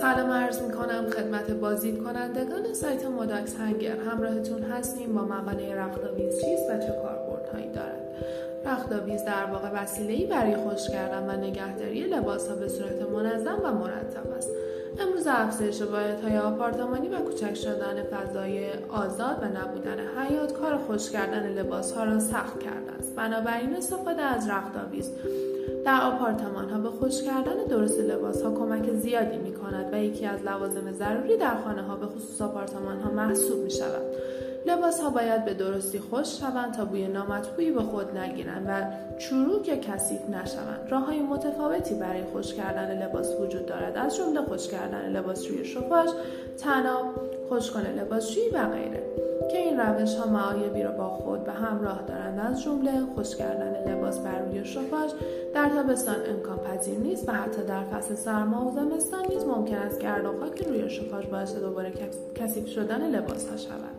سلام عرض می کنم خدمت بازدید کنندگان سایت مداکس هنگر. همراهتون هستیم با مقاله رختاویز چیست و چه کاربردهایی دارد. رختاویز در واقع وسیله‌ای برای خوش کردن و نگهداری لباس ها به صورت منظم و مرتب است. امروز افزایش های آپارتمانی و کوچک شدن فضای آزاد و نبودن حیات کار خوش کردن لباس ها را سخت کرده است. بنابراین استفاده از رختاویز در آپارتمان ها به خوش کردن درست لباس ها کمک زیادی می کند و یکی از لوازم ضروری در خانه ها به خصوص آپارتمان ها محسوب می شود. لباس ها باید به درستی خوش شوند تا بوی نامطبوعی به خود نگیرند و چروک یا کثیف نشوند راه های متفاوتی برای خوش کردن لباس وجود دارد از جمله خوش کردن لباس روی شفاش تناب خوشکن لباسشویی و غیره که این روش ها معایبی را با خود به همراه دارند. از جمله خوش کردن لباس بر روی شفاش در تابستان امکان پذیر نیست و حتی در فصل سرما و زمستان نیز ممکن است گرد و خاک روی شفاش باعث دوباره کثیف شدن لباس ها شود.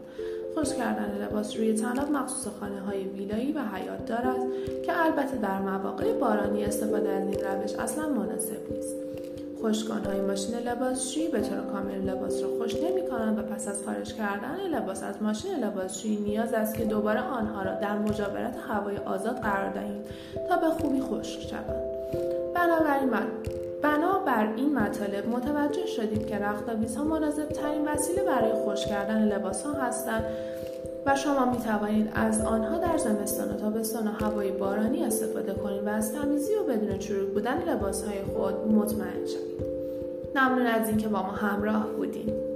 خوش کردن لباس روی تناب مخصوص خانه های ویلایی و حیات دارد که البته در مواقع بارانی استفاده از این روش اصلا مناسب نیست. خوشگان های ماشین لباسشویی به طور کامل لباس را خوش نمی کنند و پس از خارج کردن لباس از ماشین لباسشویی نیاز است که دوباره آنها را در مجاورت هوای آزاد قرار دهیم تا به خوبی خشک شوند. بنابراین بنابر این مطالب متوجه شدید که رختاویز ها مناسب ترین وسیله برای خوش کردن لباس ها هستند و شما می توانید از آنها در زمستان و تابستان و هوای بارانی استفاده کنید. از تمیزی و بدون چروک بودن لباس های خود مطمئن شوید. ممنون از اینکه با ما همراه بودید.